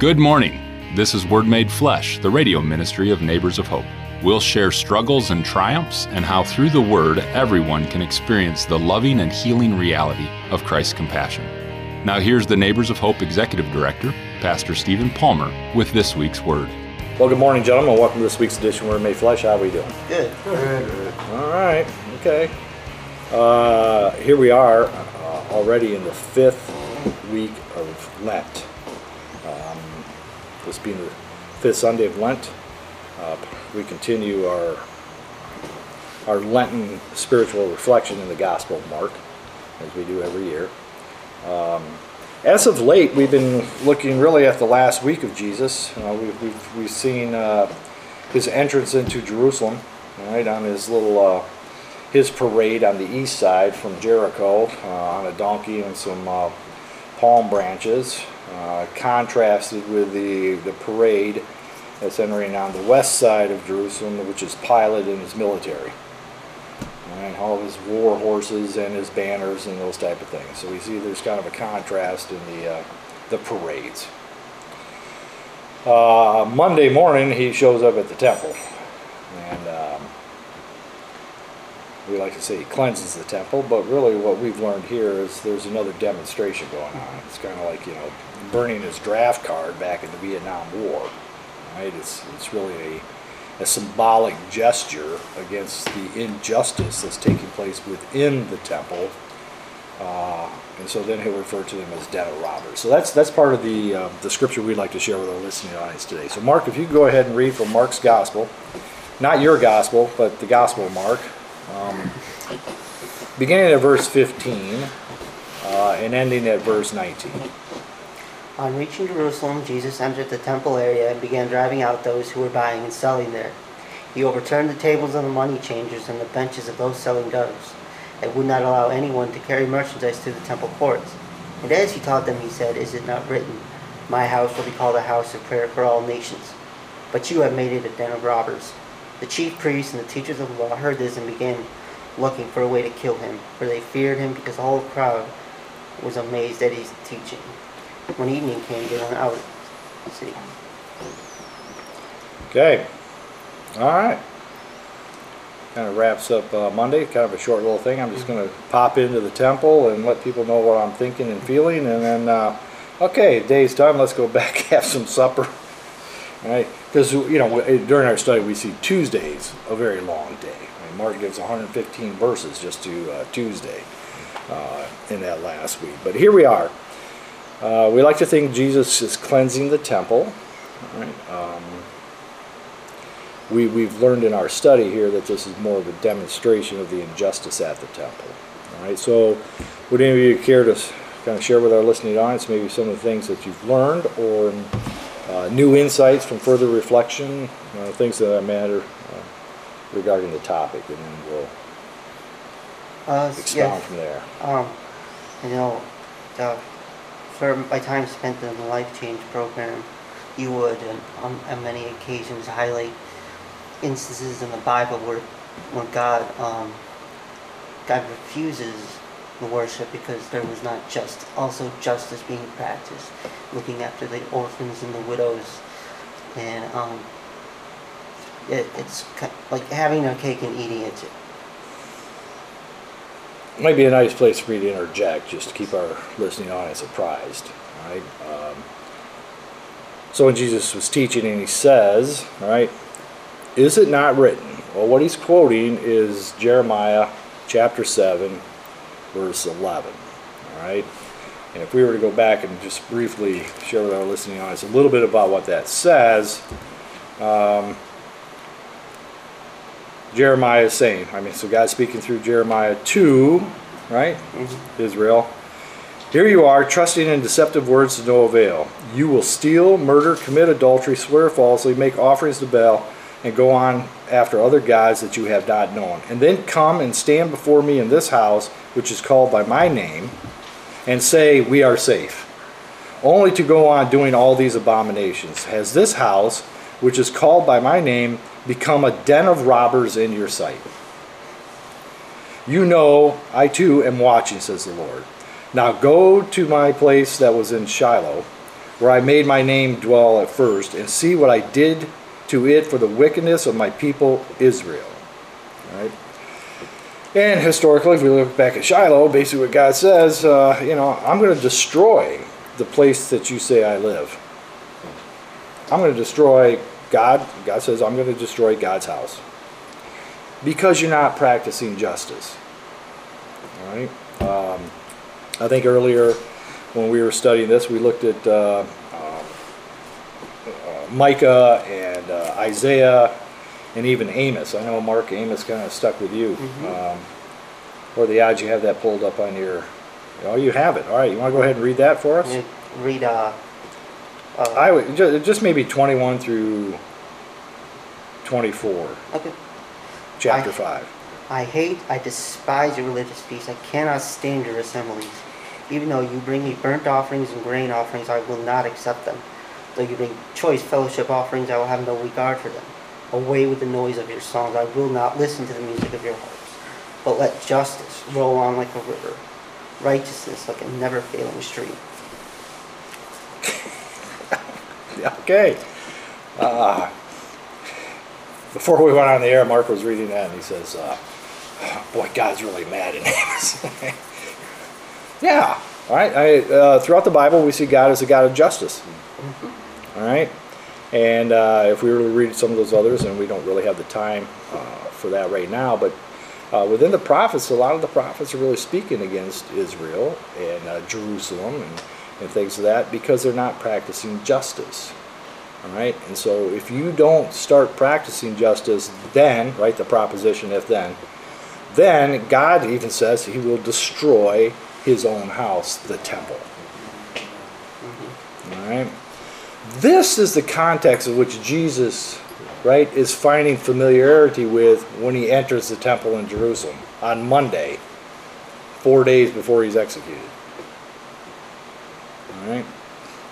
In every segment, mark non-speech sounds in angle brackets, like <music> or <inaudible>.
Good morning. This is Word Made Flesh, the radio ministry of Neighbors of Hope. We'll share struggles and triumphs and how through the Word everyone can experience the loving and healing reality of Christ's compassion. Now, here's the Neighbors of Hope Executive Director, Pastor Stephen Palmer, with this week's Word. Well, good morning, gentlemen. Welcome to this week's edition of Word Made Flesh. How are we doing? Good. All right. Okay. Uh, here we are, uh, already in the fifth week of Lent. Um, this being the fifth Sunday of Lent, uh, we continue our our Lenten spiritual reflection in the Gospel of Mark, as we do every year. Um, as of late, we've been looking really at the last week of Jesus. Uh, we've, we've, we've seen uh, his entrance into Jerusalem, right, on his little uh, his parade on the east side from Jericho uh, on a donkey and some uh, palm branches, uh, contrasted with the, the parade that's entering on the west side of Jerusalem, which is Pilate and his military. And all of his war horses and his banners and those type of things. So we see there's kind of a contrast in the, uh, the parades. Uh, Monday morning, he shows up at the temple. And um, we like to say cleanses the temple, but really what we've learned here is there's another demonstration going on. It's kind of like, you know, burning his draft card back in the Vietnam War. Right? It's, it's really a, a symbolic gesture against the injustice that's taking place within the temple. Uh, and so then he'll refer to them as den of robbers. So that's that's part of the uh, the scripture we'd like to share with our listening audience today. So Mark, if you go ahead and read from Mark's gospel, not your gospel, but the gospel of Mark, um, beginning at verse 15 uh, and ending at verse 19. On reaching Jerusalem, Jesus entered the temple area and began driving out those who were buying and selling there. He overturned the tables of the money changers and the benches of those selling doves, and would not allow anyone to carry merchandise through the temple courts. And as he taught them, he said, Is it not written, My house will be called a house of prayer for all nations? But you have made it a den of robbers. The chief priests and the teachers of the law heard this and began looking for a way to kill him, for they feared him because the whole crowd was amazed at his teaching. When evening came, they went out. See. Okay. All right. Kind of wraps up uh, Monday. Kind of a short little thing. I'm just going to pop into the temple and let people know what I'm thinking and feeling, and then, uh, okay, day's done. Let's go <laughs> back have some supper. Right? Because you know during our study we see Tuesdays a very long day. I mean, Mark gives 115 verses just to uh, Tuesday uh, in that last week. But here we are. Uh, we like to think Jesus is cleansing the temple. Right? Um, we, we've learned in our study here that this is more of a demonstration of the injustice at the temple. All right, so would any of you care to kind of share with our listening audience maybe some of the things that you've learned or uh, new insights from further reflection, uh, things that matter uh, regarding the topic, and then we'll Uh, expound yeah, from there. um, you know, uh, for my time spent in the Life Change program, you would, on, on many occasions, highlight instances in the Bible where, where God, um, God refuses worship because there was not just also justice being practiced, looking after the orphans and the widows, and um, it, it's like having a cake and eating it. might be a nice place for me to interject just to keep our listening audience all Right? Um, so when Jesus was teaching and he says, all right, is it not written? Well, what he's quoting is Jeremiah chapter 7, verse 11. All right? And if we were to go back and just briefly share with our listening audience a little bit about what that says, um, Jeremiah is saying, I mean, so God's speaking through Jeremiah 2, right? Israel. Here you are, trusting in deceptive words to no avail. You will steal, murder, commit adultery, swear falsely, make offerings to Baal, and go on after other gods that you have not known. And then come and stand before me in this house, which is called by my name, and say, We are safe. Only to go on doing all these abominations. Has this house, which is called by my name, become a den of robbers in your sight? You know, I too am watching, says the Lord. Now go to my place that was in Shiloh, where I made my name dwell at first, and see what I did to it for the wickedness of my people Israel. Right? And historically, if we look back at Shiloh, basically what God says, uh, you know, I'm going to destroy the place that you say I live. I'm going to destroy God. God says, I'm going to destroy God's house because you're not practicing justice. All right. Um, I think earlier when we were studying this, we looked at uh, uh, uh, Micah and Isaiah and even Amos. I know Mark Amos kind of stuck with you. Um, or the odds you have that pulled up on your. Oh, you have it. All right. You want to go ahead and read that for us? You read uh, uh, I would just, just maybe 21 through 24, okay. chapter I- 5. I hate, I despise your religious feasts. I cannot stand your assemblies. Even though you bring me burnt offerings and grain offerings, I will not accept them. Though you bring choice fellowship offerings, I will have no regard for them. Away with the noise of your songs. I will not listen to the music of your harps. But let justice roll on like a river, righteousness like a never failing stream. <laughs> Okay. Uh, before we went on the air, Mark was reading that and he says, uh, Boy, God's really mad at Amos. <laughs> yeah. All right. I, uh, throughout the Bible, we see God as a God of justice. All right. And uh, if we were to read some of those others, and we don't really have the time uh, for that right now, but uh, within the prophets, a lot of the prophets are really speaking against Israel and uh, Jerusalem and, and things of that because they're not practicing justice. All right, and so if you don't start practicing justice, then, right, the proposition if then, then God even says he will destroy his own house, the temple. All right, this is the context of which Jesus, right, is finding familiarity with when he enters the temple in Jerusalem on Monday, four days before he's executed. All right.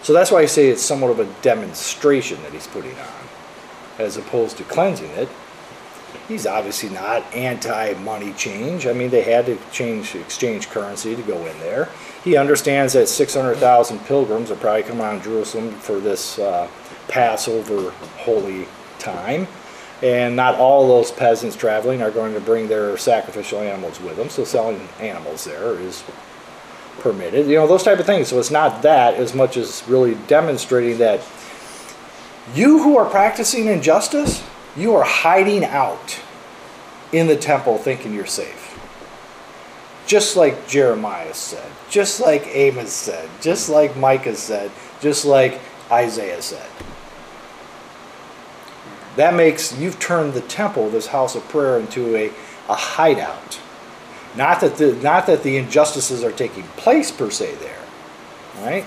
So that's why I say it's somewhat of a demonstration that he's putting on, as opposed to cleansing it. He's obviously not anti-money change. I mean, they had to change exchange currency to go in there. He understands that 600,000 pilgrims are probably coming on Jerusalem for this uh, Passover holy time, and not all those peasants traveling are going to bring their sacrificial animals with them. So selling animals there is permitted. You know, those type of things. So it's not that as much as really demonstrating that you who are practicing injustice, you are hiding out in the temple thinking you're safe. Just like Jeremiah said, just like Amos said, just like Micah said, just like Isaiah said. That makes you've turned the temple, this house of prayer, into a, a hideout. Not that the not that the injustices are taking place per se there, right?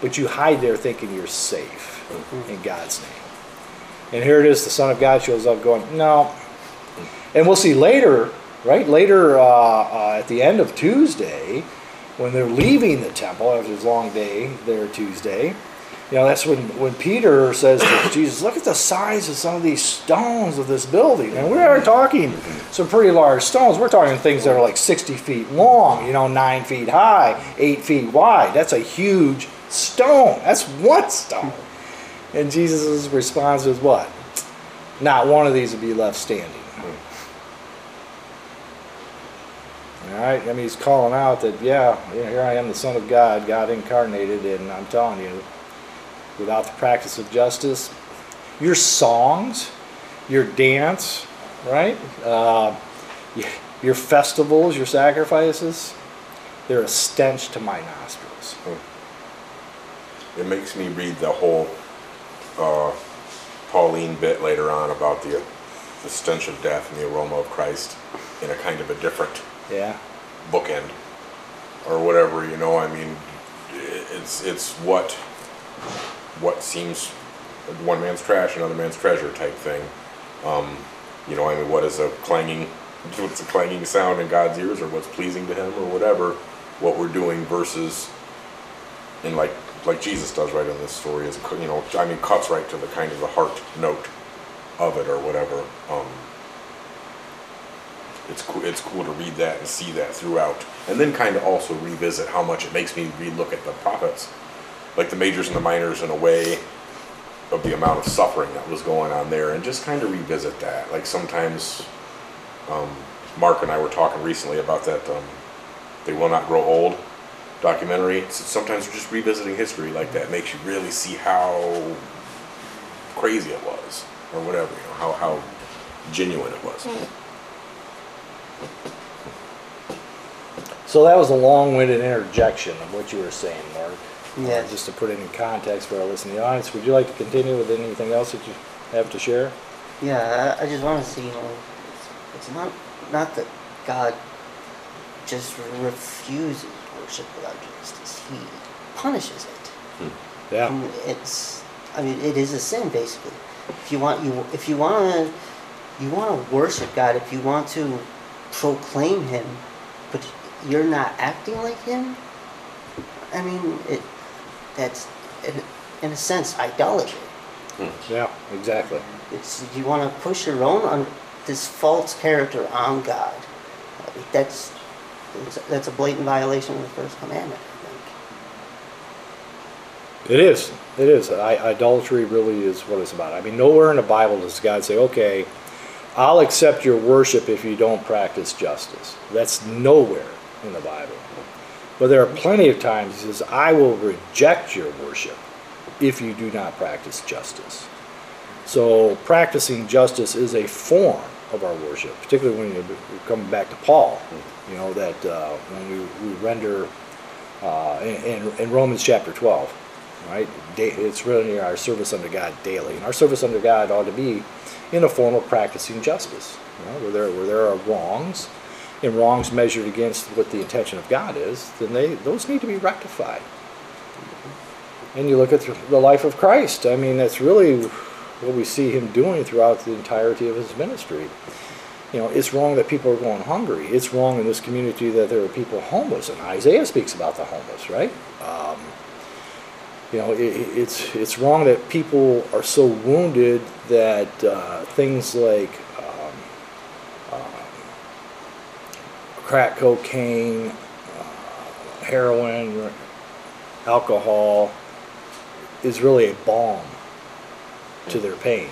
But you hide there thinking you're safe in God's name. And here it is, the Son of God shows up going, no. And we'll see later, right? Later uh, uh, at the end of Tuesday, when they're leaving the temple after this long day there Tuesday, you know, that's when, when Peter says to <coughs> Jesus, look at the size of some of these stones of this building. And we are talking some pretty large stones. We're talking things that are like 60 feet long, you know, 9 feet high, 8 feet wide. That's a huge stone. That's one stone. And Jesus' response was what? Not one of these would be left standing. All right, I mean, he's calling out that, yeah, here I am, the Son of God, God incarnated, and I'm telling you, without the practice of justice, your songs, your dance, right? Uh, your festivals, your sacrifices, they're a stench to my nostrils. It makes me read the whole uh, Pauline bit later on about the, the stench of death and the aroma of Christ in a kind of a different Yeah, bookend or whatever. You know, I mean, it's it's what what seems one man's trash, another man's treasure type thing. Um, you know, I mean, what is a clanging, <laughs> what's a clanging sound in God's ears, or what's pleasing to Him, or whatever. What we're doing versus, in like like Jesus does right in this story is you know I mean cuts right to the kind of the heart note of it or whatever. Um, it's cool. It's cool to read that and see that throughout, and then kind of also revisit how much it makes me relook at the prophets like the majors and the minors in a way of the amount of suffering that was going on there, and just kind of revisit that. Like sometimes, um, Mark and I were talking recently about that. Um, they will not grow old documentary. So sometimes just revisiting history like that makes you really see how crazy it was, or whatever. You know how how genuine it was. So that was a long-winded interjection of what you were saying, Mark. Uh, Yeah. Just to put it in context for our listening audience, would you like to continue with anything else that you have to share? Yeah, I, I just want to say, you know, it's, it's not not that God just refuses worship without justice; He punishes it. I Yeah. it's, I mean, it is a sin basically. If you want you, if you want to, you want to worship God. If you want to proclaim Him, but you're not acting like Him. I mean, it. That's, in, in a sense, idolatry. Hmm. Yeah, exactly. It's you want to push your own on this false character on God. That's that's a blatant violation of the first commandment. I think. It is. It is. I, idolatry really is what it's about. I mean, nowhere in the Bible does God say, okay, I'll accept your worship if you don't practice justice. That's nowhere in the Bible. But there are plenty of times He says, I will reject your worship if you do not practice justice. So practicing justice is a form of our worship, particularly when you come back to Paul. You know that uh, when we, we render uh, in, in Romans chapter 12, right? It's really our service under God daily, and our service under God ought to be in a form of practicing justice. You know, where there where there are wrongs, and wrongs measured against what the intention of God is, then they those need to be rectified. And you look at the life of Christ. I mean, that's really what we see him doing throughout the entirety of his ministry. You know, it's wrong that people are going hungry. It's wrong in this community that there are people homeless, and Isaiah speaks about the homeless, right? Um, you know, it, it's it's wrong that people are so wounded that uh, things like um, um, crack cocaine, uh, heroin, alcohol is really a balm to their pain.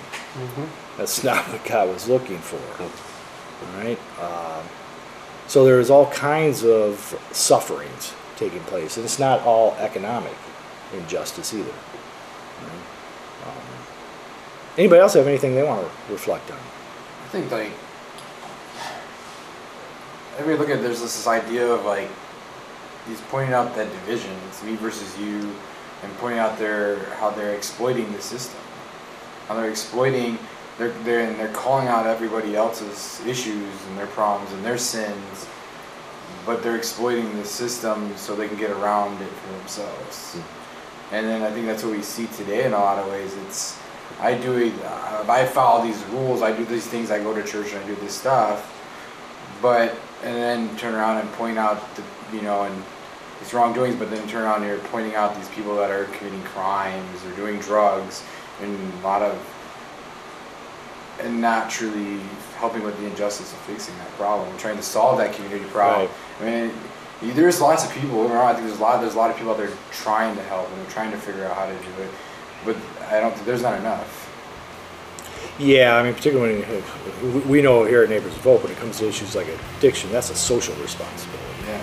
That's not <laughs> what God was looking for. All right. Um, so there's all kinds of sufferings taking place, and it's not all economic injustice either. All right? Um, anybody else have anything they want to reflect on? I think like every look at there's this, this idea of like he's pointing out that division. It's me versus you, and pointing out their how they're exploiting the system, how they're exploiting. They're they're and they're calling out everybody else's issues and their problems and their sins, but they're exploiting the system so they can get around it for themselves. And then I think that's what we see today in a lot of ways. It's I do it. Uh, I follow these rules. I do these things. I go to church and I do this stuff. But and then turn around and point out the you know and these wrongdoings. But then turn around and you're pointing out these people that are committing crimes or doing drugs and a lot of and not truly helping with the injustice of fixing that problem, trying to solve that community problem. I mean, there's lots of people. don't get me wrong, I think there's a lot. There's a lot of people out there trying to help and they're trying to figure out how to do it. But I don't. There's not enough. Yeah, I mean, particularly when we know here at Neighbors of Hope, when it comes to issues like addiction, that's a social responsibility. Yeah.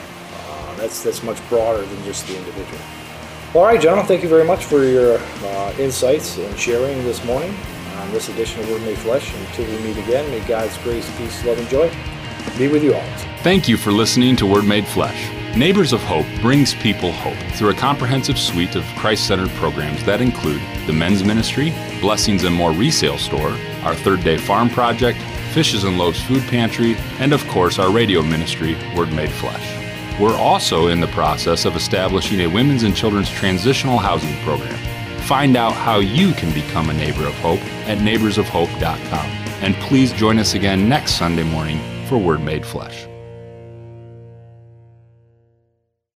Uh, that's that's much broader than just the individual. All right, gentlemen, thank you very much for your uh, insights and sharing this morning on this edition of Word Made Flesh. Until we meet again, may God's grace, peace, love, and joy be with you always. Thank you for listening to Word Made Flesh. Neighbors of Hope brings people hope through a comprehensive suite of Christ centered programs that include the men's ministry, Blessings and More resale store, our Third Day Farm Project, Fishes and Loaves Food Pantry, and of course our radio ministry, Word Made Flesh. We're also in the process of establishing a women's and children's transitional housing program. Find out how you can become a neighbor of hope at neighborsofhope.com. And please join us again next Sunday morning for Word Made Flesh.